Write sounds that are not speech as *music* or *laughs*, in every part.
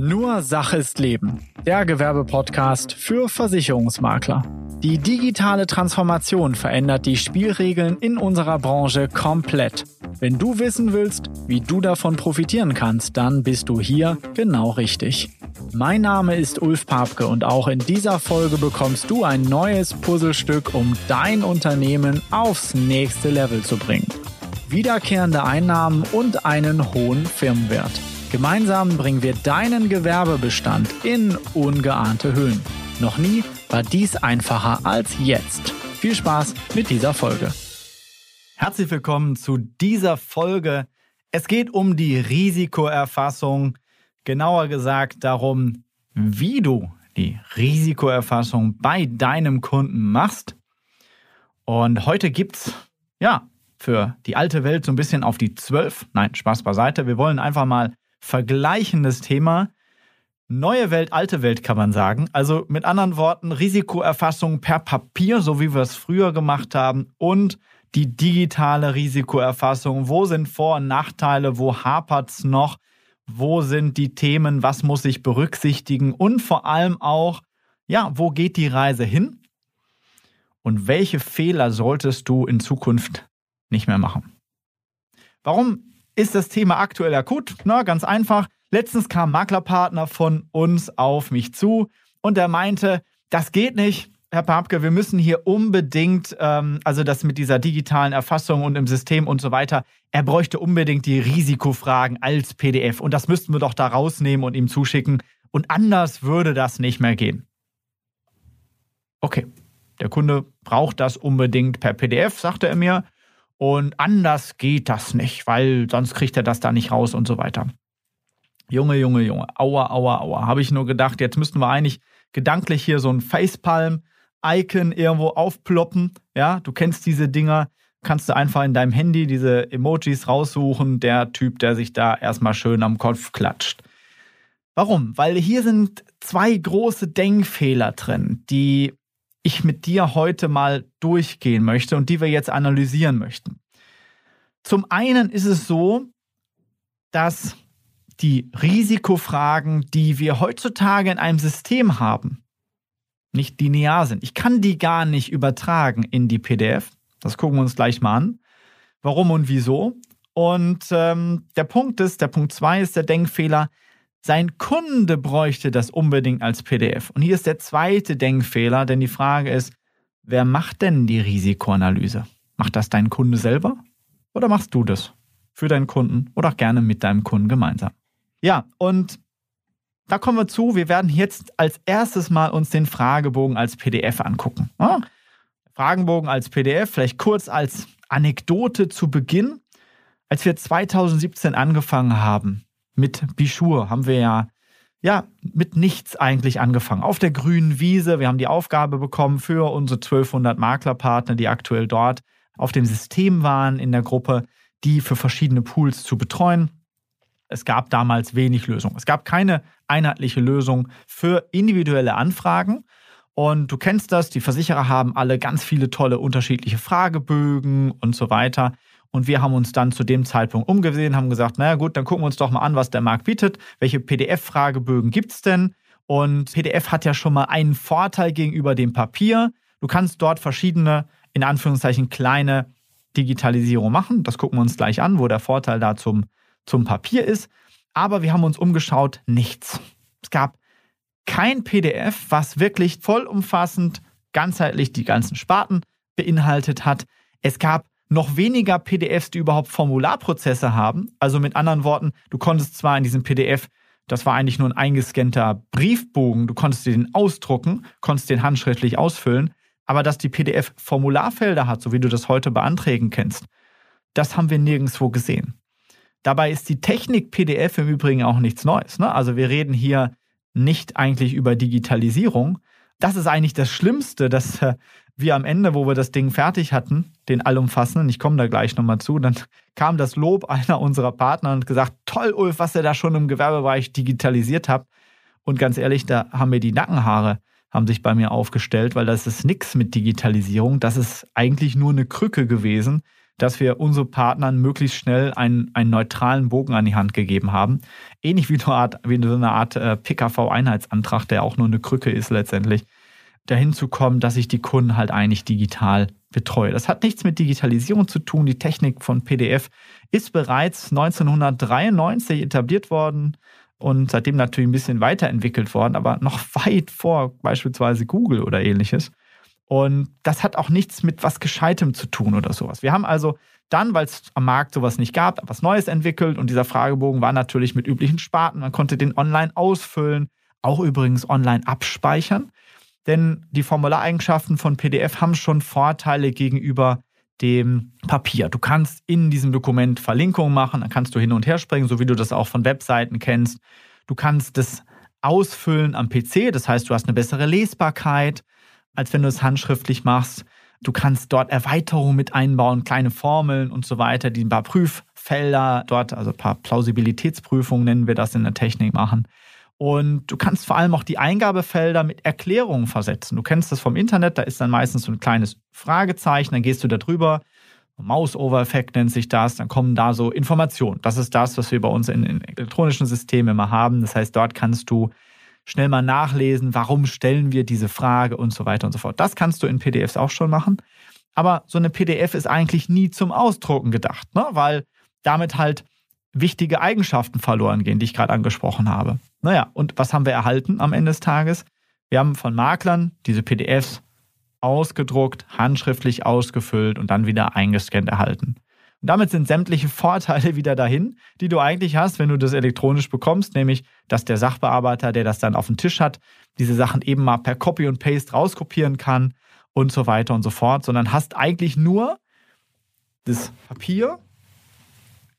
Nur Sache ist Leben. Der Gewerbepodcast für Versicherungsmakler. Die digitale Transformation verändert die Spielregeln in unserer Branche komplett. Wenn du wissen willst, wie du davon profitieren kannst, dann bist du hier genau richtig. Mein Name ist Ulf Papke und auch in dieser Folge bekommst du ein neues Puzzlestück, um dein Unternehmen aufs nächste Level zu bringen. Wiederkehrende Einnahmen und einen hohen Firmenwert. Gemeinsam bringen wir deinen Gewerbebestand in ungeahnte Höhen. Noch nie war dies einfacher als jetzt. Viel Spaß mit dieser Folge. Herzlich willkommen zu dieser Folge. Es geht um die Risikoerfassung, genauer gesagt darum, wie du die Risikoerfassung bei deinem Kunden machst. Und heute gibt's ja für die alte Welt so ein bisschen auf die 12. Nein, Spaß beiseite. Wir wollen einfach mal vergleichendes Thema. Neue Welt, alte Welt kann man sagen. Also mit anderen Worten, Risikoerfassung per Papier, so wie wir es früher gemacht haben, und die digitale Risikoerfassung. Wo sind Vor- und Nachteile? Wo hapert es noch? Wo sind die Themen? Was muss ich berücksichtigen? Und vor allem auch, ja, wo geht die Reise hin? Und welche Fehler solltest du in Zukunft nicht mehr machen? Warum ist das Thema aktuell akut? Na, ganz einfach. Letztens kam ein Maklerpartner von uns auf mich zu und er meinte, das geht nicht. Herr Papke, wir müssen hier unbedingt, ähm, also das mit dieser digitalen Erfassung und im System und so weiter, er bräuchte unbedingt die Risikofragen als PDF und das müssten wir doch da rausnehmen und ihm zuschicken und anders würde das nicht mehr gehen. Okay, der Kunde braucht das unbedingt per PDF, sagte er mir. Und anders geht das nicht, weil sonst kriegt er das da nicht raus und so weiter. Junge, Junge, Junge, aua, aua, aua. Habe ich nur gedacht, jetzt müssten wir eigentlich gedanklich hier so ein Facepalm-Icon irgendwo aufploppen. Ja, du kennst diese Dinger, kannst du einfach in deinem Handy diese Emojis raussuchen, der Typ, der sich da erstmal schön am Kopf klatscht. Warum? Weil hier sind zwei große Denkfehler drin, die ich mit dir heute mal durchgehen möchte und die wir jetzt analysieren möchten. Zum einen ist es so, dass die Risikofragen, die wir heutzutage in einem System haben, nicht linear sind. Ich kann die gar nicht übertragen in die PDF. Das gucken wir uns gleich mal an. Warum und wieso? Und ähm, der Punkt ist, der Punkt zwei ist der Denkfehler, sein Kunde bräuchte das unbedingt als PDF. Und hier ist der zweite Denkfehler, denn die Frage ist, wer macht denn die Risikoanalyse? Macht das dein Kunde selber oder machst du das für deinen Kunden oder auch gerne mit deinem Kunden gemeinsam? Ja, und da kommen wir zu, wir werden jetzt als erstes mal uns den Fragebogen als PDF angucken. Ja? Fragebogen als PDF, vielleicht kurz als Anekdote zu Beginn. Als wir 2017 angefangen haben, mit Bichur haben wir ja, ja mit nichts eigentlich angefangen. Auf der grünen Wiese. Wir haben die Aufgabe bekommen für unsere 1200 Maklerpartner, die aktuell dort auf dem System waren in der Gruppe, die für verschiedene Pools zu betreuen. Es gab damals wenig Lösungen. Es gab keine einheitliche Lösung für individuelle Anfragen. Und du kennst das, die Versicherer haben alle ganz viele tolle unterschiedliche Fragebögen und so weiter. Und wir haben uns dann zu dem Zeitpunkt umgesehen, haben gesagt, naja gut, dann gucken wir uns doch mal an, was der Markt bietet. Welche PDF-Fragebögen gibt es denn? Und PDF hat ja schon mal einen Vorteil gegenüber dem Papier. Du kannst dort verschiedene, in Anführungszeichen kleine Digitalisierung machen. Das gucken wir uns gleich an, wo der Vorteil da zum, zum Papier ist. Aber wir haben uns umgeschaut, nichts. Es gab kein PDF, was wirklich vollumfassend, ganzheitlich die ganzen Sparten beinhaltet hat. Es gab noch weniger PDFs, die überhaupt Formularprozesse haben. Also mit anderen Worten, du konntest zwar in diesem PDF, das war eigentlich nur ein eingescannter Briefbogen, du konntest den ausdrucken, konntest den handschriftlich ausfüllen, aber dass die PDF Formularfelder hat, so wie du das heute beantragen kennst, das haben wir nirgendwo gesehen. Dabei ist die Technik PDF im Übrigen auch nichts Neues. Ne? Also wir reden hier nicht eigentlich über Digitalisierung. Das ist eigentlich das Schlimmste, dass äh, wir am Ende, wo wir das Ding fertig hatten, den allumfassenden, ich komme da gleich nochmal zu, dann kam das Lob einer unserer Partner und gesagt, toll, Ulf, was ihr da schon im Gewerbebereich digitalisiert habt. Und ganz ehrlich, da haben mir die Nackenhaare haben sich bei mir aufgestellt, weil das ist nichts mit Digitalisierung. Das ist eigentlich nur eine Krücke gewesen, dass wir unsere Partnern möglichst schnell einen, einen neutralen Bogen an die Hand gegeben haben. Ähnlich wie, eine Art, wie so eine Art äh, PKV-Einheitsantrag, der auch nur eine Krücke ist letztendlich, dahin zu kommen, dass ich die Kunden halt eigentlich digital betreue. Das hat nichts mit Digitalisierung zu tun. Die Technik von PDF ist bereits 1993 etabliert worden und seitdem natürlich ein bisschen weiterentwickelt worden, aber noch *laughs* weit vor beispielsweise Google oder ähnliches. Und das hat auch nichts mit was Gescheitem zu tun oder sowas. Wir haben also dann, weil es am Markt sowas nicht gab, was Neues entwickelt und dieser Fragebogen war natürlich mit üblichen Sparten. Man konnte den online ausfüllen, auch übrigens online abspeichern. Denn die Formulareigenschaften von PDF haben schon Vorteile gegenüber dem Papier. Du kannst in diesem Dokument Verlinkungen machen, dann kannst du hin und her springen, so wie du das auch von Webseiten kennst. Du kannst das ausfüllen am PC, das heißt, du hast eine bessere Lesbarkeit als wenn du es handschriftlich machst. Du kannst dort Erweiterungen mit einbauen, kleine Formeln und so weiter, die ein paar Prüffelder dort, also ein paar Plausibilitätsprüfungen nennen wir das in der Technik machen. Und du kannst vor allem auch die Eingabefelder mit Erklärungen versetzen. Du kennst das vom Internet, da ist dann meistens so ein kleines Fragezeichen, dann gehst du da drüber. Mouse-Over-Effekt nennt sich das, dann kommen da so Informationen. Das ist das, was wir bei uns in, in elektronischen Systemen immer haben. Das heißt, dort kannst du schnell mal nachlesen, warum stellen wir diese Frage und so weiter und so fort. Das kannst du in PDFs auch schon machen. Aber so eine PDF ist eigentlich nie zum Ausdrucken gedacht, ne? weil damit halt wichtige Eigenschaften verloren gehen, die ich gerade angesprochen habe. Naja, und was haben wir erhalten am Ende des Tages? Wir haben von Maklern diese PDFs ausgedruckt, handschriftlich ausgefüllt und dann wieder eingescannt erhalten. Und damit sind sämtliche Vorteile *laughs* wieder dahin, die du eigentlich hast, wenn du das elektronisch bekommst, nämlich, dass der Sachbearbeiter, der das dann auf dem Tisch hat, diese Sachen eben mal per Copy und Paste rauskopieren kann und so weiter und so fort, sondern hast eigentlich nur das Papier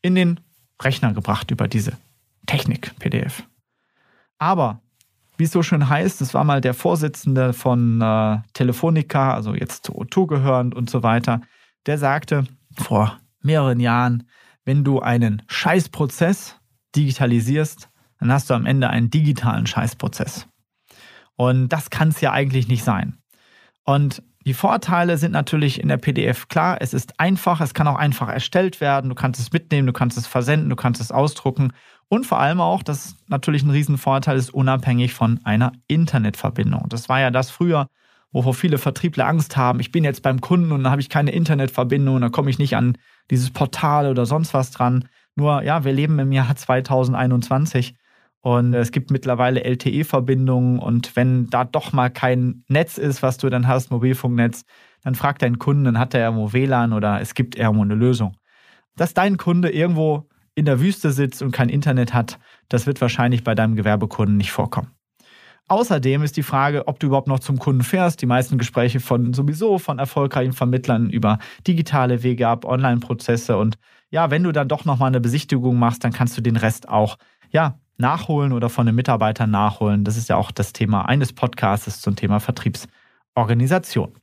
in den Rechner gebracht über diese Technik PDF. Aber wie es so schön heißt, das war mal der Vorsitzende von äh, Telefonica, also jetzt zu O2 gehörend und so weiter, der sagte vor mehreren Jahren, wenn du einen Scheißprozess digitalisierst, dann hast du am Ende einen digitalen Scheißprozess. Und das kann es ja eigentlich nicht sein. Und die Vorteile sind natürlich in der PDF klar. Es ist einfach, es kann auch einfach erstellt werden. Du kannst es mitnehmen, du kannst es versenden, du kannst es ausdrucken. Und vor allem auch, das natürlich ein Riesenvorteil ist, unabhängig von einer Internetverbindung. Das war ja das früher, wovor viele Vertriebler Angst haben. Ich bin jetzt beim Kunden und dann habe ich keine Internetverbindung und dann komme ich nicht an dieses Portal oder sonst was dran. Nur, ja, wir leben im Jahr 2021 und es gibt mittlerweile LTE-Verbindungen und wenn da doch mal kein Netz ist, was du dann hast, Mobilfunknetz, dann frag deinen Kunden, dann hat er irgendwo WLAN oder es gibt irgendwo eine Lösung. Dass dein Kunde irgendwo in der Wüste sitzt und kein Internet hat, das wird wahrscheinlich bei deinem Gewerbekunden nicht vorkommen. Außerdem ist die Frage, ob du überhaupt noch zum Kunden fährst. Die meisten Gespräche von sowieso von erfolgreichen Vermittlern über digitale Wege ab, Online-Prozesse und ja, wenn du dann doch nochmal eine Besichtigung machst, dann kannst du den Rest auch ja, nachholen oder von den Mitarbeitern nachholen. Das ist ja auch das Thema eines Podcasts zum Thema Vertriebsorganisation.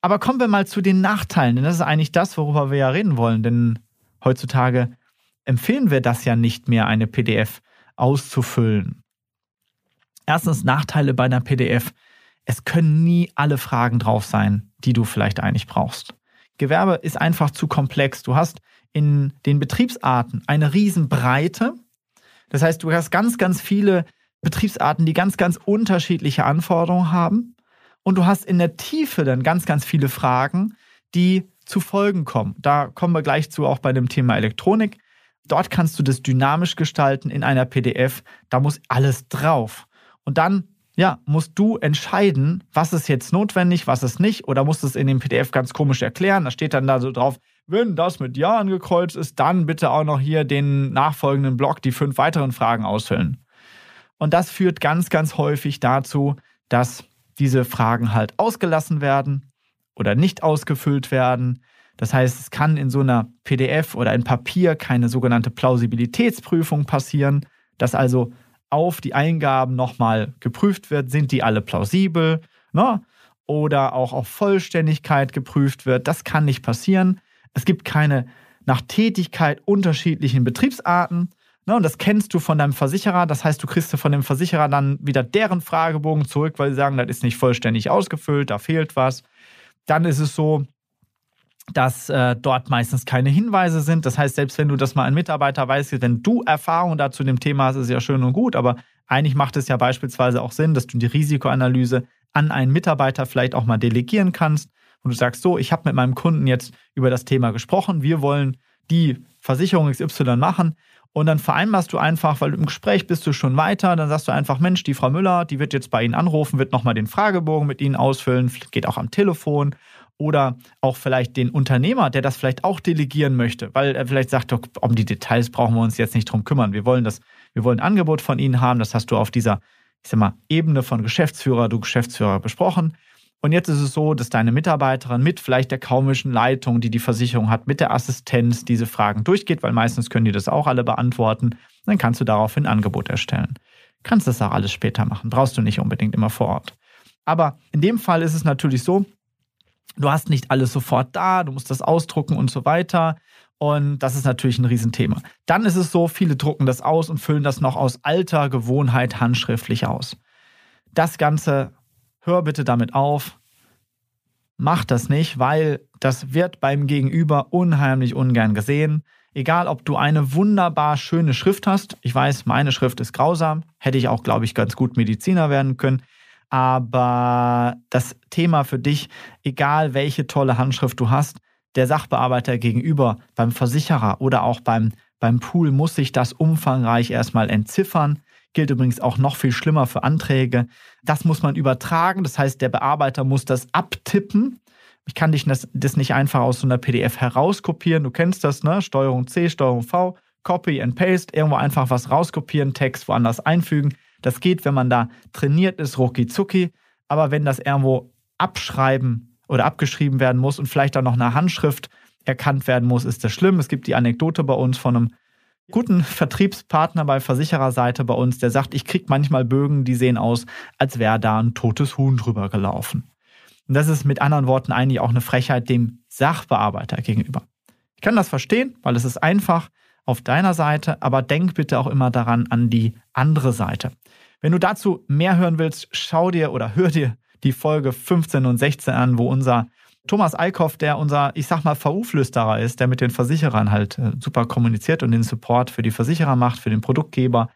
Aber kommen wir mal zu den Nachteilen, denn das ist eigentlich das, worüber wir ja reden wollen. Denn heutzutage empfehlen wir das ja nicht mehr, eine PDF auszufüllen. Erstens Nachteile bei einer PDF. Es können nie alle Fragen drauf sein, die du vielleicht eigentlich brauchst. Gewerbe ist einfach zu komplex. Du hast in den Betriebsarten eine Riesenbreite. Das heißt, du hast ganz, ganz viele Betriebsarten, die ganz, ganz unterschiedliche Anforderungen haben. Und du hast in der Tiefe dann ganz, ganz viele Fragen, die zu Folgen kommen. Da kommen wir gleich zu, auch bei dem Thema Elektronik. Dort kannst du das dynamisch gestalten in einer PDF. Da muss alles drauf. Und dann, ja, musst du entscheiden, was ist jetzt notwendig, was ist nicht, oder musst es in dem PDF ganz komisch erklären. Da steht dann da so drauf, wenn das mit Ja angekreuzt ist, dann bitte auch noch hier den nachfolgenden Block, die fünf weiteren Fragen ausfüllen. Und das führt ganz, ganz häufig dazu, dass diese Fragen halt ausgelassen werden oder nicht ausgefüllt werden. Das heißt, es kann in so einer PDF oder in Papier keine sogenannte Plausibilitätsprüfung passieren, dass also auf die Eingaben nochmal geprüft wird, sind die alle plausibel, ne? oder auch auf Vollständigkeit geprüft wird. Das kann nicht passieren. Es gibt keine nach Tätigkeit unterschiedlichen Betriebsarten. Ne? Und das kennst du von deinem Versicherer. Das heißt, du kriegst von dem Versicherer dann wieder deren Fragebogen zurück, weil sie sagen, das ist nicht vollständig ausgefüllt, da fehlt was. Dann ist es so, dass äh, dort meistens keine Hinweise sind. Das heißt, selbst wenn du das mal ein Mitarbeiter weißt, wenn du Erfahrung dazu dem Thema hast, ist ja schön und gut, aber eigentlich macht es ja beispielsweise auch Sinn, dass du die Risikoanalyse an einen Mitarbeiter vielleicht auch mal delegieren kannst und du sagst so, ich habe mit meinem Kunden jetzt über das Thema gesprochen, wir wollen die Versicherung XY machen und dann vereinbarst du einfach, weil im Gespräch bist du schon weiter, dann sagst du einfach, Mensch, die Frau Müller, die wird jetzt bei Ihnen anrufen, wird nochmal den Fragebogen mit Ihnen ausfüllen, geht auch am Telefon oder auch vielleicht den Unternehmer, der das vielleicht auch delegieren möchte, weil er vielleicht sagt, um die Details brauchen wir uns jetzt nicht drum kümmern. Wir wollen das, wir wollen ein Angebot von Ihnen haben, das hast du auf dieser, ich sag mal, Ebene von Geschäftsführer, du Geschäftsführer besprochen. Und jetzt ist es so, dass deine Mitarbeiterin mit vielleicht der kaumischen Leitung, die die Versicherung hat, mit der Assistenz diese Fragen durchgeht, weil meistens können die das auch alle beantworten. Dann kannst du daraufhin ein Angebot erstellen. Kannst das auch alles später machen, brauchst du nicht unbedingt immer vor Ort. Aber in dem Fall ist es natürlich so, du hast nicht alles sofort da, du musst das ausdrucken und so weiter. Und das ist natürlich ein Riesenthema. Dann ist es so, viele drucken das aus und füllen das noch aus alter Gewohnheit handschriftlich aus. Das Ganze hör bitte damit auf. Mach das nicht, weil das wird beim Gegenüber unheimlich ungern gesehen. Egal, ob du eine wunderbar schöne Schrift hast. Ich weiß, meine Schrift ist grausam. Hätte ich auch, glaube ich, ganz gut Mediziner werden können. Aber das Thema für dich, egal welche tolle Handschrift du hast, der Sachbearbeiter gegenüber beim Versicherer oder auch beim, beim Pool muss sich das umfangreich erstmal entziffern. Gilt übrigens auch noch viel schlimmer für Anträge. Das muss man übertragen. Das heißt, der Bearbeiter muss das abtippen. Ich kann dich das, das nicht einfach aus so einer PDF herauskopieren. Du kennst das, ne? Steuerung C, Steuerung V, Copy and Paste, irgendwo einfach was rauskopieren, Text woanders einfügen. Das geht, wenn man da trainiert ist, rucki zucki. Aber wenn das irgendwo abschreiben oder abgeschrieben werden muss und vielleicht dann noch eine Handschrift erkannt werden muss, ist das schlimm. Es gibt die Anekdote bei uns von einem guten Vertriebspartner bei Versichererseite bei uns, der sagt, ich kriege manchmal Bögen, die sehen aus, als wäre da ein totes Huhn drüber gelaufen. Und das ist mit anderen Worten eigentlich auch eine Frechheit dem Sachbearbeiter gegenüber. Ich kann das verstehen, weil es ist einfach auf deiner Seite, aber denk bitte auch immer daran an die andere Seite. Wenn du dazu mehr hören willst, schau dir oder hör dir die Folge 15 und 16 an, wo unser Thomas Eickhoff, der unser, ich sag mal, VU-Flüsterer ist, der mit den Versicherern halt äh, super kommuniziert und den Support für die Versicherer macht, für den Produktgeber.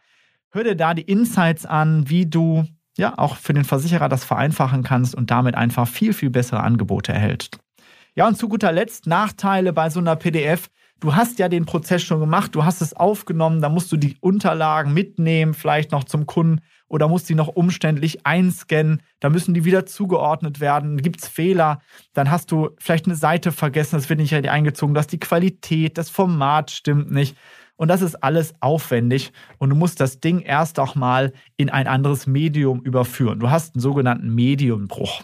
Hör dir da die Insights an, wie du ja auch für den Versicherer das vereinfachen kannst und damit einfach viel, viel bessere Angebote erhältst. Ja, und zu guter Letzt Nachteile bei so einer PDF. Du hast ja den Prozess schon gemacht, du hast es aufgenommen, da musst du die Unterlagen mitnehmen, vielleicht noch zum Kunden oder musst die noch umständlich einscannen. Da müssen die wieder zugeordnet werden. Gibt es Fehler? Dann hast du vielleicht eine Seite vergessen, das wird nicht eingezogen. dass die Qualität, das Format stimmt nicht. Und das ist alles aufwendig und du musst das Ding erst auch mal in ein anderes Medium überführen. Du hast einen sogenannten Mediumbruch.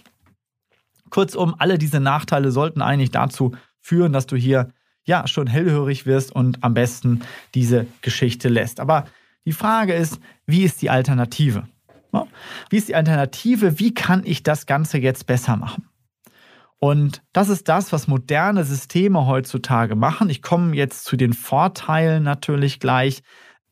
Kurzum, alle diese Nachteile sollten eigentlich dazu führen, dass du hier ja schon hellhörig wirst und am besten diese Geschichte lässt. Aber die Frage ist, wie ist die Alternative? Wie ist die Alternative? Wie kann ich das Ganze jetzt besser machen? Und das ist das, was moderne Systeme heutzutage machen. Ich komme jetzt zu den Vorteilen natürlich gleich.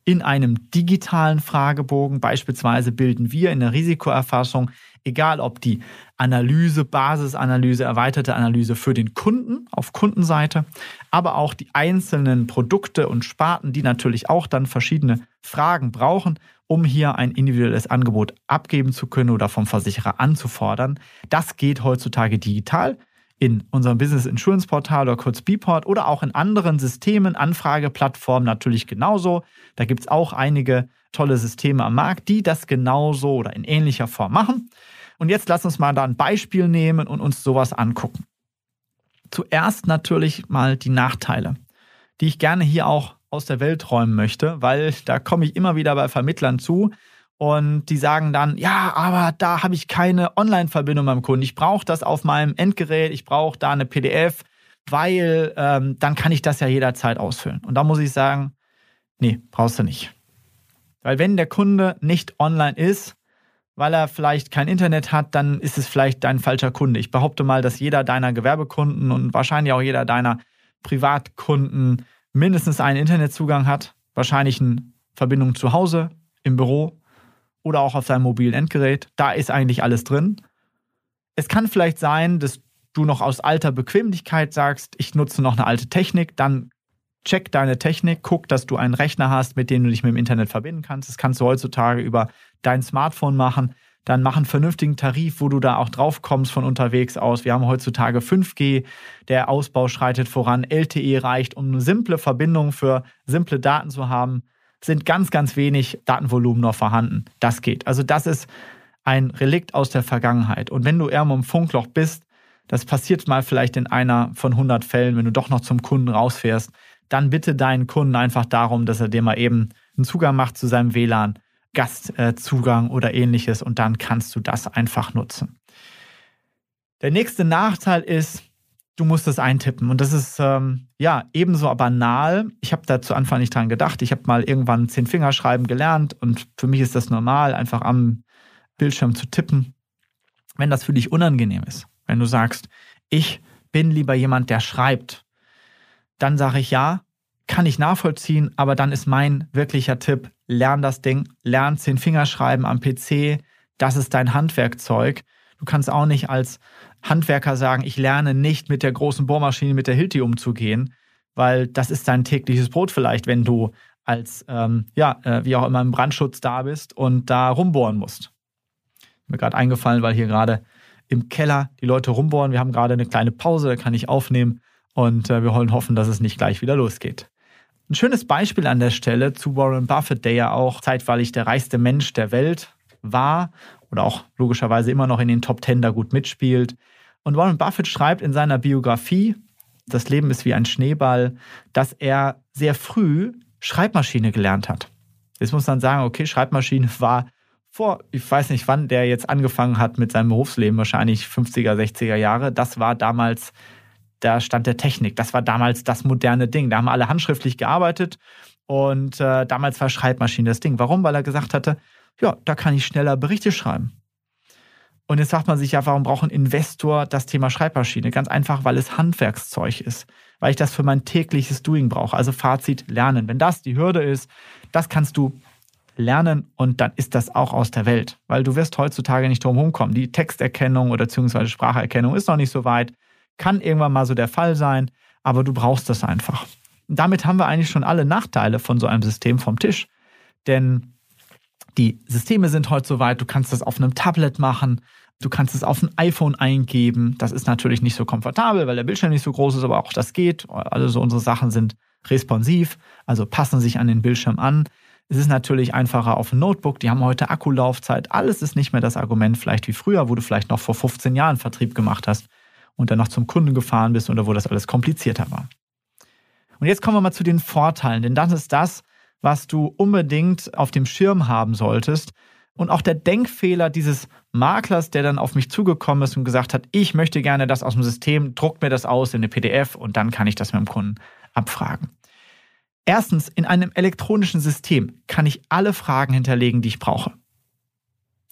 In einem digitalen Fragebogen beispielsweise bilden wir in der Risikoerfassung egal ob die Analyse, Basisanalyse, erweiterte Analyse für den Kunden auf Kundenseite, aber auch die einzelnen Produkte und Sparten, die natürlich auch dann verschiedene Fragen brauchen, um hier ein individuelles Angebot abgeben zu können oder vom Versicherer anzufordern. Das geht heutzutage digital in unserem Business Insurance Portal oder kurz Bport oder auch in anderen Systemen, Anfrageplattformen natürlich genauso. Da gibt es auch einige tolle Systeme am Markt, die das genauso oder in ähnlicher Form machen. Und jetzt lass uns mal da ein Beispiel nehmen und uns sowas angucken. Zuerst natürlich mal die Nachteile, die ich gerne hier auch aus der Welt räumen möchte, weil da komme ich immer wieder bei Vermittlern zu und die sagen dann, ja, aber da habe ich keine Online-Verbindung beim Kunden. Ich brauche das auf meinem Endgerät, ich brauche da eine PDF, weil ähm, dann kann ich das ja jederzeit ausfüllen. Und da muss ich sagen, nee, brauchst du nicht. Weil wenn der Kunde nicht online ist, weil er vielleicht kein Internet hat, dann ist es vielleicht dein falscher Kunde. Ich behaupte mal, dass jeder deiner Gewerbekunden und wahrscheinlich auch jeder deiner Privatkunden mindestens einen Internetzugang hat, wahrscheinlich eine Verbindung zu Hause, im Büro oder auch auf seinem mobilen Endgerät. Da ist eigentlich alles drin. Es kann vielleicht sein, dass du noch aus alter Bequemlichkeit sagst, ich nutze noch eine alte Technik, dann check deine Technik, guck, dass du einen Rechner hast, mit dem du dich mit dem Internet verbinden kannst. Das kannst du heutzutage über dein Smartphone machen. Dann mach einen vernünftigen Tarif, wo du da auch drauf kommst von unterwegs aus. Wir haben heutzutage 5G, der Ausbau schreitet voran, LTE reicht, um eine simple Verbindung für simple Daten zu haben. Sind ganz, ganz wenig Datenvolumen noch vorhanden. Das geht. Also das ist ein Relikt aus der Vergangenheit. Und wenn du irgendwo im Funkloch bist, das passiert mal vielleicht in einer von 100 Fällen, wenn du doch noch zum Kunden rausfährst, dann bitte deinen Kunden einfach darum, dass er dir mal eben einen Zugang macht zu seinem WLAN, Gastzugang oder ähnliches und dann kannst du das einfach nutzen. Der nächste Nachteil ist, du musst es eintippen und das ist ähm, ja ebenso banal. Ich habe da zu Anfang nicht dran gedacht. Ich habe mal irgendwann zehn Fingerschreiben gelernt und für mich ist das normal, einfach am Bildschirm zu tippen. Wenn das für dich unangenehm ist, wenn du sagst, ich bin lieber jemand, der schreibt, dann sage ich ja, kann ich nachvollziehen, aber dann ist mein wirklicher Tipp, lern das Ding, lern zehn Fingerschreiben am PC, das ist dein Handwerkzeug. Du kannst auch nicht als Handwerker sagen, ich lerne nicht mit der großen Bohrmaschine, mit der Hilti umzugehen, weil das ist dein tägliches Brot vielleicht, wenn du als, ähm, ja, äh, wie auch immer im Brandschutz da bist und da rumbohren musst. Mir gerade eingefallen, weil hier gerade im Keller die Leute rumbohren. Wir haben gerade eine kleine Pause, da kann ich aufnehmen und äh, wir wollen hoffen, dass es nicht gleich wieder losgeht. Ein schönes Beispiel an der Stelle zu Warren Buffett, der ja auch zeitweilig der reichste Mensch der Welt war oder auch logischerweise immer noch in den Top Ten da gut mitspielt. Und Warren Buffett schreibt in seiner Biografie, das Leben ist wie ein Schneeball, dass er sehr früh Schreibmaschine gelernt hat. Jetzt muss man sagen, okay, Schreibmaschine war vor, ich weiß nicht wann der jetzt angefangen hat mit seinem Berufsleben, wahrscheinlich 50er, 60er Jahre. Das war damals der Stand der Technik. Das war damals das moderne Ding. Da haben alle handschriftlich gearbeitet und äh, damals war Schreibmaschine das Ding. Warum? Weil er gesagt hatte, ja, da kann ich schneller Berichte schreiben. Und jetzt sagt man sich ja, warum braucht ein Investor das Thema Schreibmaschine? Ganz einfach, weil es Handwerkszeug ist, weil ich das für mein tägliches Doing brauche. Also Fazit, lernen. Wenn das die Hürde ist, das kannst du lernen und dann ist das auch aus der Welt, weil du wirst heutzutage nicht drum kommen. Die Texterkennung oder beziehungsweise Spracherkennung ist noch nicht so weit. Kann irgendwann mal so der Fall sein, aber du brauchst das einfach. damit haben wir eigentlich schon alle Nachteile von so einem System vom Tisch. Denn die Systeme sind heute so weit, du kannst das auf einem Tablet machen, du kannst es auf ein iPhone eingeben. Das ist natürlich nicht so komfortabel, weil der Bildschirm nicht so groß ist, aber auch das geht. Also so unsere Sachen sind responsiv, also passen sich an den Bildschirm an. Es ist natürlich einfacher auf dem Notebook, die haben heute Akkulaufzeit. Alles ist nicht mehr das Argument, vielleicht wie früher, wo du vielleicht noch vor 15 Jahren Vertrieb gemacht hast und dann noch zum Kunden gefahren bist oder wo das alles komplizierter war. Und jetzt kommen wir mal zu den Vorteilen, denn das ist das, was du unbedingt auf dem Schirm haben solltest. Und auch der Denkfehler dieses Maklers, der dann auf mich zugekommen ist und gesagt hat, ich möchte gerne das aus dem System, druckt mir das aus in eine PDF und dann kann ich das mit dem Kunden abfragen. Erstens, in einem elektronischen System kann ich alle Fragen hinterlegen, die ich brauche.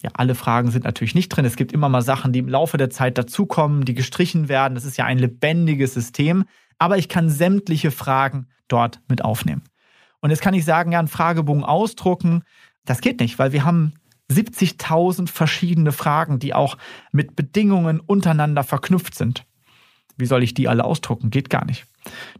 Ja, alle Fragen sind natürlich nicht drin. Es gibt immer mal Sachen, die im Laufe der Zeit dazukommen, die gestrichen werden. Das ist ja ein lebendiges System. Aber ich kann sämtliche Fragen dort mit aufnehmen. Und jetzt kann ich sagen, ja, einen Fragebogen ausdrucken. Das geht nicht, weil wir haben 70.000 verschiedene Fragen, die auch mit Bedingungen untereinander verknüpft sind. Wie soll ich die alle ausdrucken? Geht gar nicht.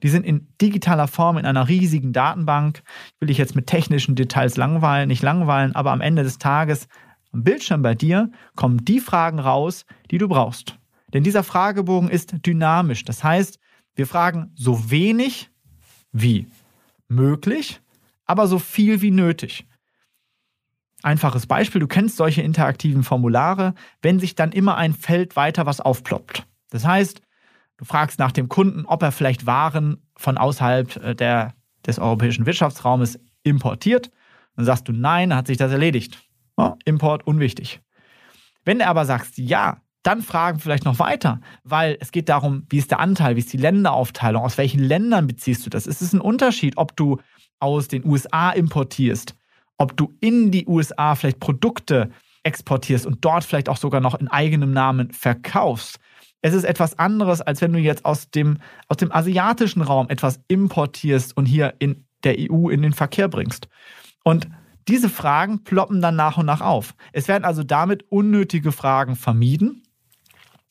Die sind in digitaler Form in einer riesigen Datenbank. Will ich jetzt mit technischen Details langweilen, nicht langweilen, aber am Ende des Tages am Bildschirm bei dir kommen die Fragen raus, die du brauchst. Denn dieser Fragebogen ist dynamisch. Das heißt, wir fragen so wenig wie möglich, aber so viel wie nötig. Einfaches Beispiel, du kennst solche interaktiven Formulare, wenn sich dann immer ein Feld weiter was aufploppt. Das heißt, du fragst nach dem Kunden, ob er vielleicht Waren von außerhalb äh, der, des europäischen Wirtschaftsraumes importiert. Dann sagst du nein, hat sich das erledigt. Import unwichtig. Wenn du aber sagst, ja, dann fragen vielleicht noch weiter, weil es geht darum, wie ist der Anteil, wie ist die Länderaufteilung, aus welchen Ländern beziehst du das? Es ist ein Unterschied, ob du aus den USA importierst, ob du in die USA vielleicht Produkte exportierst und dort vielleicht auch sogar noch in eigenem Namen verkaufst. Es ist etwas anderes, als wenn du jetzt aus dem, aus dem asiatischen Raum etwas importierst und hier in der EU in den Verkehr bringst. Und diese Fragen ploppen dann nach und nach auf. Es werden also damit unnötige Fragen vermieden.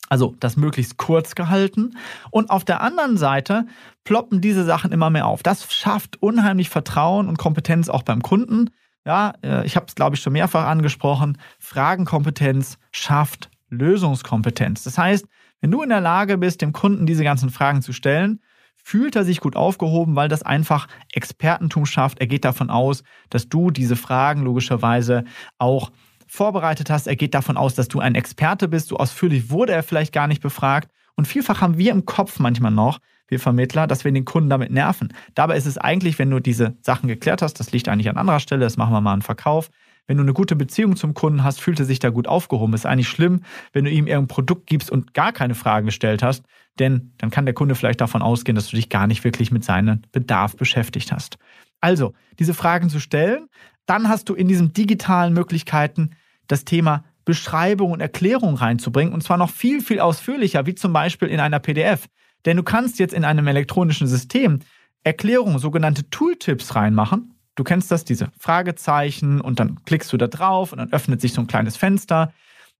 Also das möglichst kurz gehalten. Und auf der anderen Seite ploppen diese Sachen immer mehr auf. Das schafft unheimlich Vertrauen und Kompetenz auch beim Kunden. Ja, äh, ich habe es, glaube ich, schon mehrfach angesprochen. Fragenkompetenz schafft Lösungskompetenz. Das heißt, wenn du in der Lage bist, dem Kunden diese ganzen Fragen zu stellen, fühlt er sich gut aufgehoben, weil das einfach Expertentum schafft. Er geht davon aus, dass du diese Fragen logischerweise auch vorbereitet hast. Er geht davon aus, dass du ein Experte bist. So ausführlich wurde er vielleicht gar nicht befragt. Und vielfach haben wir im Kopf manchmal noch, wir Vermittler, dass wir den Kunden damit nerven. Dabei ist es eigentlich, wenn du diese Sachen geklärt hast, das liegt eigentlich an anderer Stelle, das machen wir mal im Verkauf. Wenn du eine gute Beziehung zum Kunden hast, fühlt er sich da gut aufgehoben. Ist eigentlich schlimm, wenn du ihm irgendein Produkt gibst und gar keine Fragen gestellt hast, denn dann kann der Kunde vielleicht davon ausgehen, dass du dich gar nicht wirklich mit seinem Bedarf beschäftigt hast. Also, diese Fragen zu stellen, dann hast du in diesen digitalen Möglichkeiten das Thema Beschreibung und Erklärung reinzubringen und zwar noch viel, viel ausführlicher, wie zum Beispiel in einer PDF. Denn du kannst jetzt in einem elektronischen System Erklärungen, sogenannte Tooltips reinmachen. Du kennst das, diese Fragezeichen und dann klickst du da drauf und dann öffnet sich so ein kleines Fenster.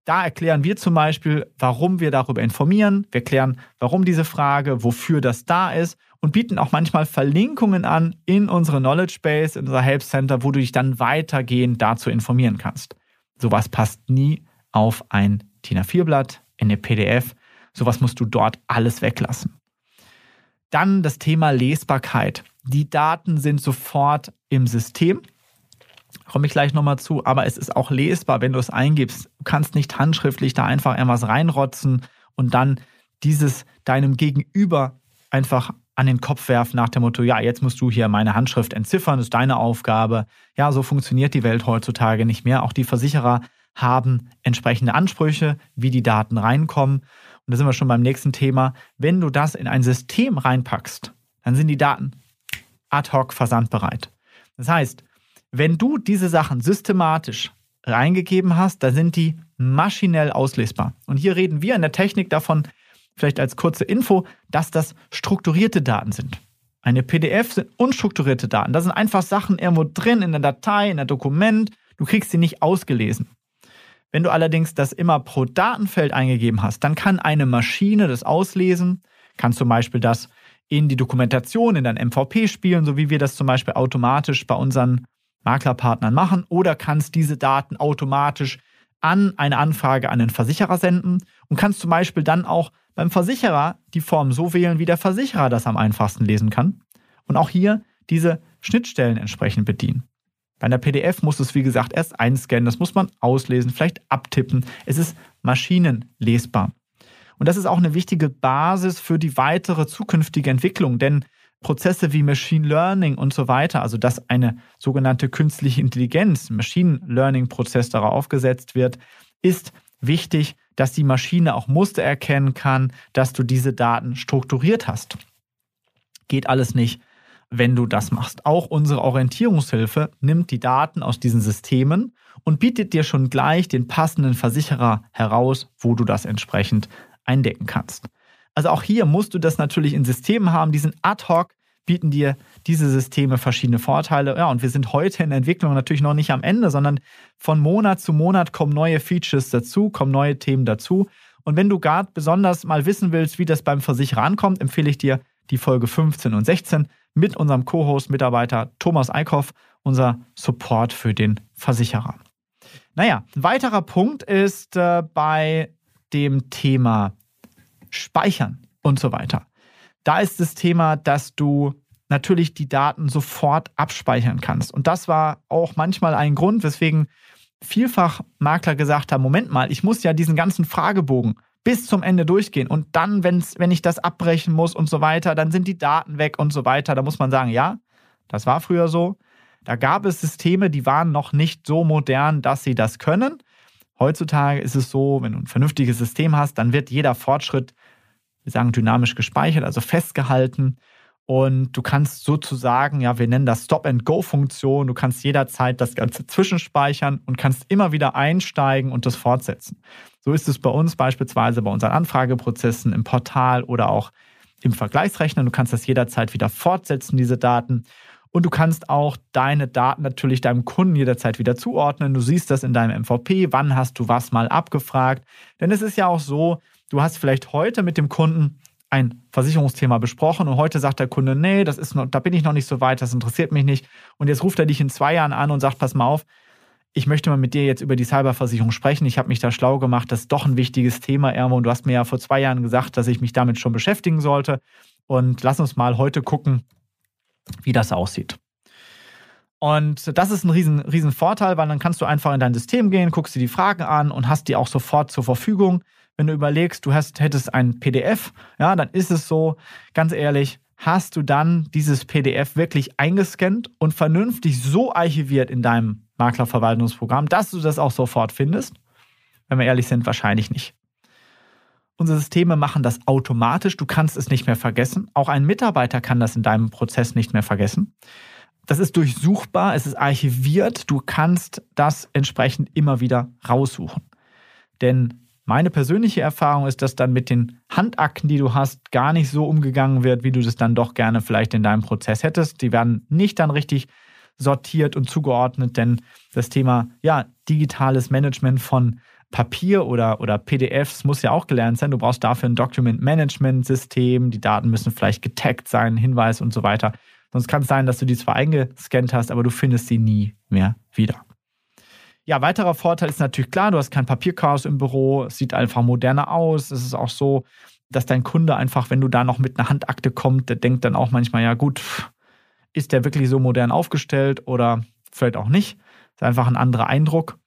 Da erklären wir zum Beispiel, warum wir darüber informieren. Wir erklären, warum diese Frage, wofür das da ist und bieten auch manchmal Verlinkungen an in unsere Knowledge Base, in unser Help Center, wo du dich dann weitergehend dazu informieren kannst. Sowas passt nie auf ein DIN A4-Blatt, in eine PDF. Sowas musst du dort alles weglassen. Dann das Thema Lesbarkeit. Die Daten sind sofort im System. Komme ich gleich nochmal zu, aber es ist auch lesbar, wenn du es eingibst. Du kannst nicht handschriftlich da einfach irgendwas reinrotzen und dann dieses deinem Gegenüber einfach an den Kopf werfen nach dem Motto, ja, jetzt musst du hier meine Handschrift entziffern, ist deine Aufgabe. Ja, so funktioniert die Welt heutzutage nicht mehr. Auch die Versicherer haben entsprechende Ansprüche, wie die Daten reinkommen. Und da sind wir schon beim nächsten Thema. Wenn du das in ein System reinpackst, dann sind die Daten ad hoc versandbereit. Das heißt, wenn du diese Sachen systematisch reingegeben hast, dann sind die maschinell auslesbar. Und hier reden wir in der Technik davon, vielleicht als kurze Info, dass das strukturierte Daten sind. Eine PDF sind unstrukturierte Daten. Da sind einfach Sachen irgendwo drin in der Datei, in der Dokument. Du kriegst sie nicht ausgelesen. Wenn du allerdings das immer pro Datenfeld eingegeben hast, dann kann eine Maschine das auslesen, kann zum Beispiel das in die Dokumentation, in dein MVP spielen, so wie wir das zum Beispiel automatisch bei unseren Maklerpartnern machen, oder kannst diese Daten automatisch an eine Anfrage an den Versicherer senden und kannst zum Beispiel dann auch beim Versicherer die Form so wählen, wie der Versicherer das am einfachsten lesen kann. Und auch hier diese Schnittstellen entsprechend bedienen. Bei einer PDF muss es, wie gesagt, erst einscannen, das muss man auslesen, vielleicht abtippen. Es ist maschinenlesbar. Und das ist auch eine wichtige Basis für die weitere zukünftige Entwicklung, denn Prozesse wie Machine Learning und so weiter, also dass eine sogenannte künstliche Intelligenz, Machine Learning Prozess darauf aufgesetzt wird, ist wichtig, dass die Maschine auch Muster erkennen kann, dass du diese Daten strukturiert hast. Geht alles nicht, wenn du das machst. Auch unsere Orientierungshilfe nimmt die Daten aus diesen Systemen und bietet dir schon gleich den passenden Versicherer heraus, wo du das entsprechend eindecken kannst. Also auch hier musst du das natürlich in Systemen haben, die sind ad hoc, bieten dir diese Systeme verschiedene Vorteile. Ja, und wir sind heute in der Entwicklung natürlich noch nicht am Ende, sondern von Monat zu Monat kommen neue Features dazu, kommen neue Themen dazu. Und wenn du gerade besonders mal wissen willst, wie das beim Versicherer ankommt, empfehle ich dir die Folge 15 und 16 mit unserem Co-Host-Mitarbeiter Thomas Eickhoff, unser Support für den Versicherer. Naja, ein weiterer Punkt ist äh, bei dem Thema Speichern und so weiter. Da ist das Thema, dass du natürlich die Daten sofort abspeichern kannst. Und das war auch manchmal ein Grund, weswegen vielfach Makler gesagt haben, Moment mal, ich muss ja diesen ganzen Fragebogen bis zum Ende durchgehen. Und dann, wenn's, wenn ich das abbrechen muss und so weiter, dann sind die Daten weg und so weiter. Da muss man sagen, ja, das war früher so. Da gab es Systeme, die waren noch nicht so modern, dass sie das können. Heutzutage ist es so, wenn du ein vernünftiges System hast, dann wird jeder Fortschritt wir sagen dynamisch gespeichert, also festgehalten. Und du kannst sozusagen, ja, wir nennen das Stop-and-Go-Funktion. Du kannst jederzeit das Ganze zwischenspeichern und kannst immer wieder einsteigen und das fortsetzen. So ist es bei uns beispielsweise bei unseren Anfrageprozessen im Portal oder auch im Vergleichsrechner. Du kannst das jederzeit wieder fortsetzen, diese Daten. Und du kannst auch deine Daten natürlich deinem Kunden jederzeit wieder zuordnen. Du siehst das in deinem MVP. Wann hast du was mal abgefragt? Denn es ist ja auch so, du hast vielleicht heute mit dem Kunden ein Versicherungsthema besprochen und heute sagt der Kunde, nee, das ist noch, da bin ich noch nicht so weit, das interessiert mich nicht. Und jetzt ruft er dich in zwei Jahren an und sagt, pass mal auf, ich möchte mal mit dir jetzt über die Cyberversicherung sprechen. Ich habe mich da schlau gemacht, das ist doch ein wichtiges Thema, Ermo. Und du hast mir ja vor zwei Jahren gesagt, dass ich mich damit schon beschäftigen sollte. Und lass uns mal heute gucken, wie das aussieht. Und das ist ein riesen, riesen Vorteil, weil dann kannst du einfach in dein System gehen, guckst dir die Fragen an und hast die auch sofort zur Verfügung. Wenn du überlegst, du hast, hättest ein PDF, ja, dann ist es so, ganz ehrlich, hast du dann dieses PDF wirklich eingescannt und vernünftig so archiviert in deinem Maklerverwaltungsprogramm, dass du das auch sofort findest? Wenn wir ehrlich sind, wahrscheinlich nicht. Unsere Systeme machen das automatisch. Du kannst es nicht mehr vergessen. Auch ein Mitarbeiter kann das in deinem Prozess nicht mehr vergessen. Das ist durchsuchbar, es ist archiviert. Du kannst das entsprechend immer wieder raussuchen. Denn meine persönliche Erfahrung ist, dass dann mit den Handakten, die du hast, gar nicht so umgegangen wird, wie du das dann doch gerne vielleicht in deinem Prozess hättest. Die werden nicht dann richtig sortiert und zugeordnet, denn das Thema ja, digitales Management von Papier oder, oder PDFs muss ja auch gelernt sein. Du brauchst dafür ein Document-Management-System. Die Daten müssen vielleicht getaggt sein, Hinweis und so weiter. Sonst kann es sein, dass du die zwar eingescannt hast, aber du findest sie nie mehr wieder. Ja, weiterer Vorteil ist natürlich klar, du hast kein Papierchaos im Büro, es sieht einfach moderner aus. Es ist auch so, dass dein Kunde einfach, wenn du da noch mit einer Handakte kommst, der denkt dann auch manchmal, ja gut, ist der wirklich so modern aufgestellt oder vielleicht auch nicht. Ist einfach ein anderer Eindruck.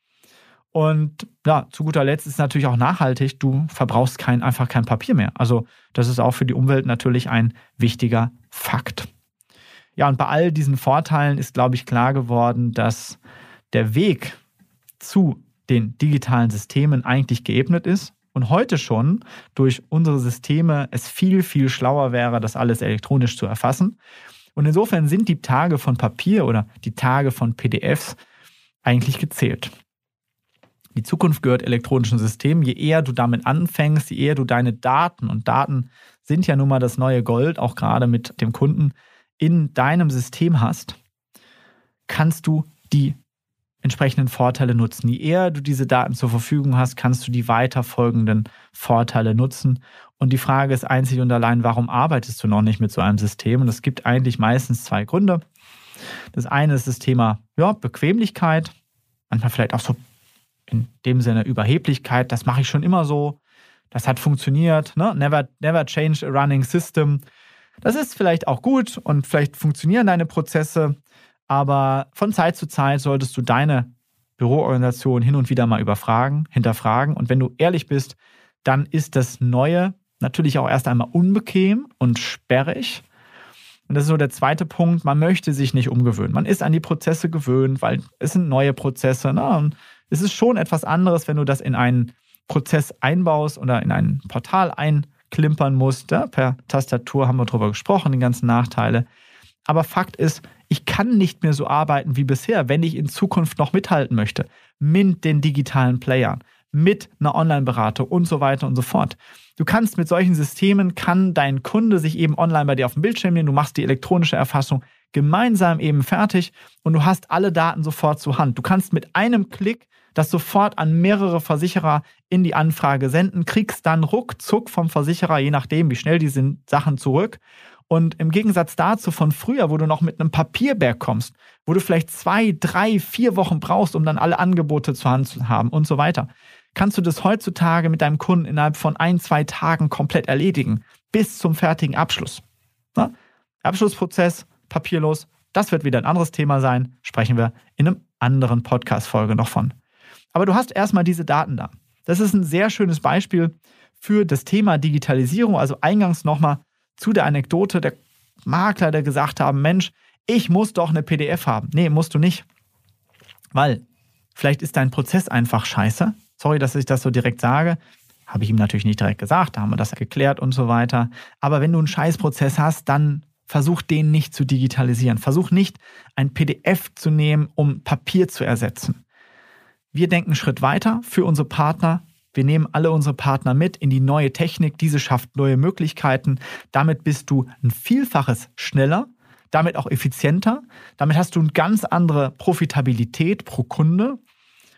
Und ja, zu guter Letzt ist es natürlich auch nachhaltig. Du verbrauchst kein, einfach kein Papier mehr. Also das ist auch für die Umwelt natürlich ein wichtiger Fakt. Ja, und bei all diesen Vorteilen ist, glaube ich, klar geworden, dass der Weg zu den digitalen Systemen eigentlich geebnet ist und heute schon durch unsere Systeme es viel, viel schlauer wäre, das alles elektronisch zu erfassen. Und insofern sind die Tage von Papier oder die Tage von PDFs eigentlich gezählt. Die Zukunft gehört elektronischen Systemen. Je eher du damit anfängst, je eher du deine Daten, und Daten sind ja nun mal das neue Gold, auch gerade mit dem Kunden, in deinem System hast, kannst du die entsprechenden Vorteile nutzen. Je eher du diese Daten zur Verfügung hast, kannst du die weiterfolgenden Vorteile nutzen. Und die Frage ist einzig und allein, warum arbeitest du noch nicht mit so einem System? Und es gibt eigentlich meistens zwei Gründe. Das eine ist das Thema ja, Bequemlichkeit, manchmal vielleicht auch so in dem Sinne Überheblichkeit, das mache ich schon immer so, das hat funktioniert, ne? never, never change a running system. Das ist vielleicht auch gut und vielleicht funktionieren deine Prozesse, aber von Zeit zu Zeit solltest du deine Büroorganisation hin und wieder mal überfragen, hinterfragen und wenn du ehrlich bist, dann ist das Neue natürlich auch erst einmal unbequem und sperrig. Und das ist so der zweite Punkt, man möchte sich nicht umgewöhnen. Man ist an die Prozesse gewöhnt, weil es sind neue Prozesse. Ne? Und es ist schon etwas anderes, wenn du das in einen Prozess einbaust oder in ein Portal einklimpern musst. Ja, per Tastatur haben wir darüber gesprochen, die ganzen Nachteile. Aber Fakt ist, ich kann nicht mehr so arbeiten wie bisher, wenn ich in Zukunft noch mithalten möchte mit den digitalen Playern, mit einer Online-Beratung und so weiter und so fort. Du kannst mit solchen Systemen, kann dein Kunde sich eben online bei dir auf dem Bildschirm nehmen, du machst die elektronische Erfassung gemeinsam eben fertig und du hast alle Daten sofort zur Hand. Du kannst mit einem Klick das sofort an mehrere Versicherer in die Anfrage senden, kriegst dann ruckzuck vom Versicherer, je nachdem, wie schnell die sind, Sachen zurück. Und im Gegensatz dazu von früher, wo du noch mit einem Papierberg kommst, wo du vielleicht zwei, drei, vier Wochen brauchst, um dann alle Angebote zur Hand zu haben und so weiter, kannst du das heutzutage mit deinem Kunden innerhalb von ein, zwei Tagen komplett erledigen, bis zum fertigen Abschluss. Na? Abschlussprozess, papierlos, das wird wieder ein anderes Thema sein, sprechen wir in einem anderen Podcast-Folge noch von. Aber du hast erstmal diese Daten da. Das ist ein sehr schönes Beispiel für das Thema Digitalisierung. Also eingangs nochmal zu der Anekdote der Makler, der gesagt haben, Mensch, ich muss doch eine PDF haben. Nee, musst du nicht. Weil vielleicht ist dein Prozess einfach scheiße. Sorry, dass ich das so direkt sage. Habe ich ihm natürlich nicht direkt gesagt, da haben wir das geklärt und so weiter. Aber wenn du einen Scheißprozess hast, dann versuch den nicht zu digitalisieren. Versuch nicht ein PDF zu nehmen, um Papier zu ersetzen. Wir denken einen Schritt weiter für unsere Partner. Wir nehmen alle unsere Partner mit in die neue Technik. Diese schafft neue Möglichkeiten. Damit bist du ein Vielfaches schneller, damit auch effizienter. Damit hast du eine ganz andere Profitabilität pro Kunde.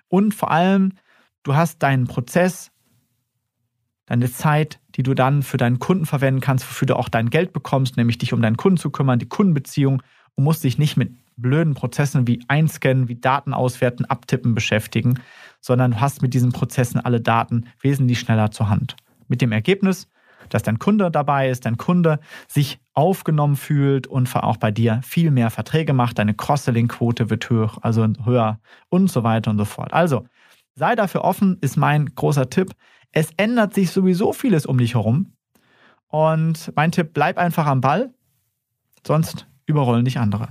Und vor allem, du hast deinen Prozess deine Zeit, die du dann für deinen Kunden verwenden kannst, wofür du auch dein Geld bekommst, nämlich dich um deinen Kunden zu kümmern, die Kundenbeziehung und musst dich nicht mit blöden Prozessen wie Einscannen, wie Daten auswerten, abtippen beschäftigen, sondern du hast mit diesen Prozessen alle Daten wesentlich schneller zur Hand. Mit dem Ergebnis, dass dein Kunde dabei ist, dein Kunde sich aufgenommen fühlt und auch bei dir viel mehr Verträge macht, deine Cross-Selling-Quote wird höher, also höher und so weiter und so fort. Also sei dafür offen, ist mein großer Tipp. Es ändert sich sowieso vieles um dich herum. Und mein Tipp, bleib einfach am Ball, sonst überrollen dich andere.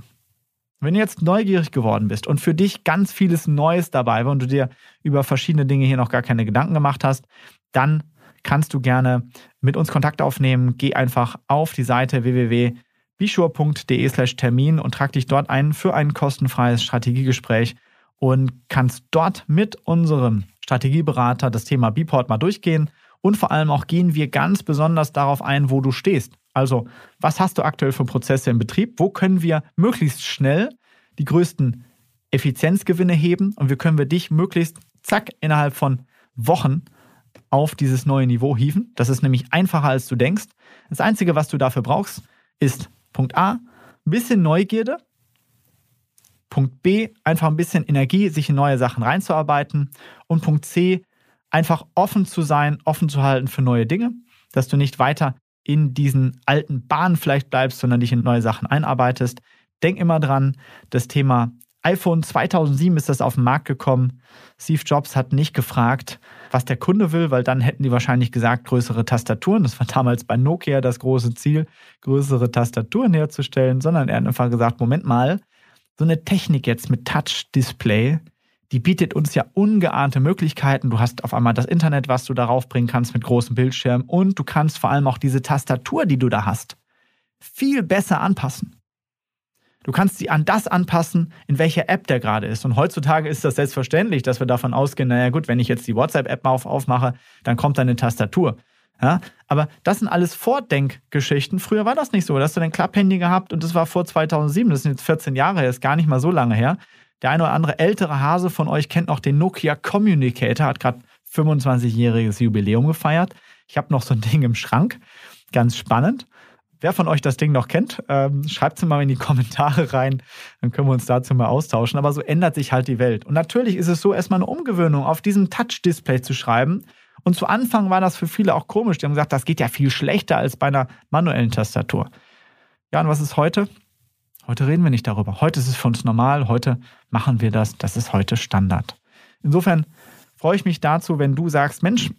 Wenn du jetzt neugierig geworden bist und für dich ganz vieles Neues dabei war und du dir über verschiedene Dinge hier noch gar keine Gedanken gemacht hast, dann kannst du gerne mit uns Kontakt aufnehmen. Geh einfach auf die Seite www.bishur.de slash Termin und trag dich dort ein für ein kostenfreies Strategiegespräch und kannst dort mit unserem Strategieberater das Thema Biport mal durchgehen und vor allem auch gehen wir ganz besonders darauf ein, wo du stehst. Also, was hast du aktuell für Prozesse im Betrieb? Wo können wir möglichst schnell die größten Effizienzgewinne heben und wie können wir dich möglichst zack innerhalb von Wochen auf dieses neue Niveau hieven? Das ist nämlich einfacher als du denkst. Das einzige, was du dafür brauchst, ist Punkt A, ein bisschen Neugierde. Punkt B, einfach ein bisschen Energie, sich in neue Sachen reinzuarbeiten. Und Punkt C, einfach offen zu sein, offen zu halten für neue Dinge, dass du nicht weiter in diesen alten Bahnen vielleicht bleibst, sondern dich in neue Sachen einarbeitest. Denk immer dran, das Thema iPhone 2007 ist das auf den Markt gekommen. Steve Jobs hat nicht gefragt, was der Kunde will, weil dann hätten die wahrscheinlich gesagt, größere Tastaturen. Das war damals bei Nokia das große Ziel, größere Tastaturen herzustellen, sondern er hat einfach gesagt, Moment mal, so eine Technik jetzt mit Touch-Display, die bietet uns ja ungeahnte Möglichkeiten. Du hast auf einmal das Internet, was du darauf bringen kannst mit großem Bildschirm und du kannst vor allem auch diese Tastatur, die du da hast, viel besser anpassen. Du kannst sie an das anpassen, in welcher App der gerade ist. Und heutzutage ist das selbstverständlich, dass wir davon ausgehen, naja gut, wenn ich jetzt die WhatsApp-App auf, aufmache, dann kommt da eine Tastatur. Ja, aber das sind alles Vordenkgeschichten. Früher war das nicht so. Da hast du dein Klapphandy gehabt und das war vor 2007. Das sind jetzt 14 Jahre her, ist gar nicht mal so lange her. Der eine oder andere ältere Hase von euch kennt noch den Nokia Communicator, hat gerade 25-jähriges Jubiläum gefeiert. Ich habe noch so ein Ding im Schrank. Ganz spannend. Wer von euch das Ding noch kennt, ähm, schreibt es mal in die Kommentare rein, dann können wir uns dazu mal austauschen. Aber so ändert sich halt die Welt. Und natürlich ist es so, erstmal eine Umgewöhnung, auf diesem Touch-Display zu schreiben. Und zu Anfang war das für viele auch komisch. Die haben gesagt, das geht ja viel schlechter als bei einer manuellen Tastatur. Ja, und was ist heute? Heute reden wir nicht darüber. Heute ist es für uns normal. Heute machen wir das. Das ist heute Standard. Insofern freue ich mich dazu, wenn du sagst, Mensch,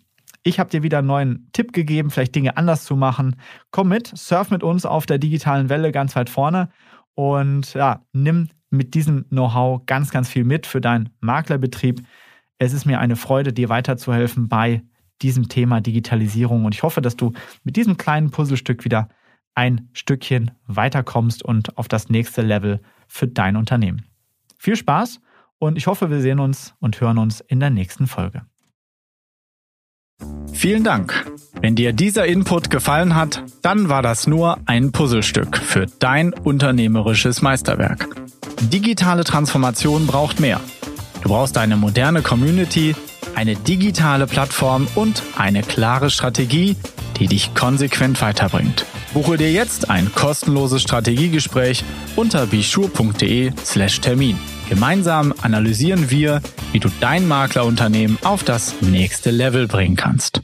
ich habe dir wieder einen neuen Tipp gegeben, vielleicht Dinge anders zu machen. Komm mit, surf mit uns auf der digitalen Welle ganz weit vorne und ja, nimm mit diesem Know-how ganz, ganz viel mit für deinen Maklerbetrieb. Es ist mir eine Freude, dir weiterzuhelfen bei diesem Thema Digitalisierung und ich hoffe, dass du mit diesem kleinen Puzzlestück wieder ein Stückchen weiterkommst und auf das nächste Level für dein Unternehmen. Viel Spaß und ich hoffe, wir sehen uns und hören uns in der nächsten Folge. Vielen Dank. Wenn dir dieser Input gefallen hat, dann war das nur ein Puzzlestück für dein unternehmerisches Meisterwerk. Digitale Transformation braucht mehr. Du brauchst eine moderne Community, eine digitale Plattform und eine klare Strategie, die dich konsequent weiterbringt. Buche dir jetzt ein kostenloses Strategiegespräch unter bischur.de/slash Termin. Gemeinsam analysieren wir, wie du dein Maklerunternehmen auf das nächste Level bringen kannst.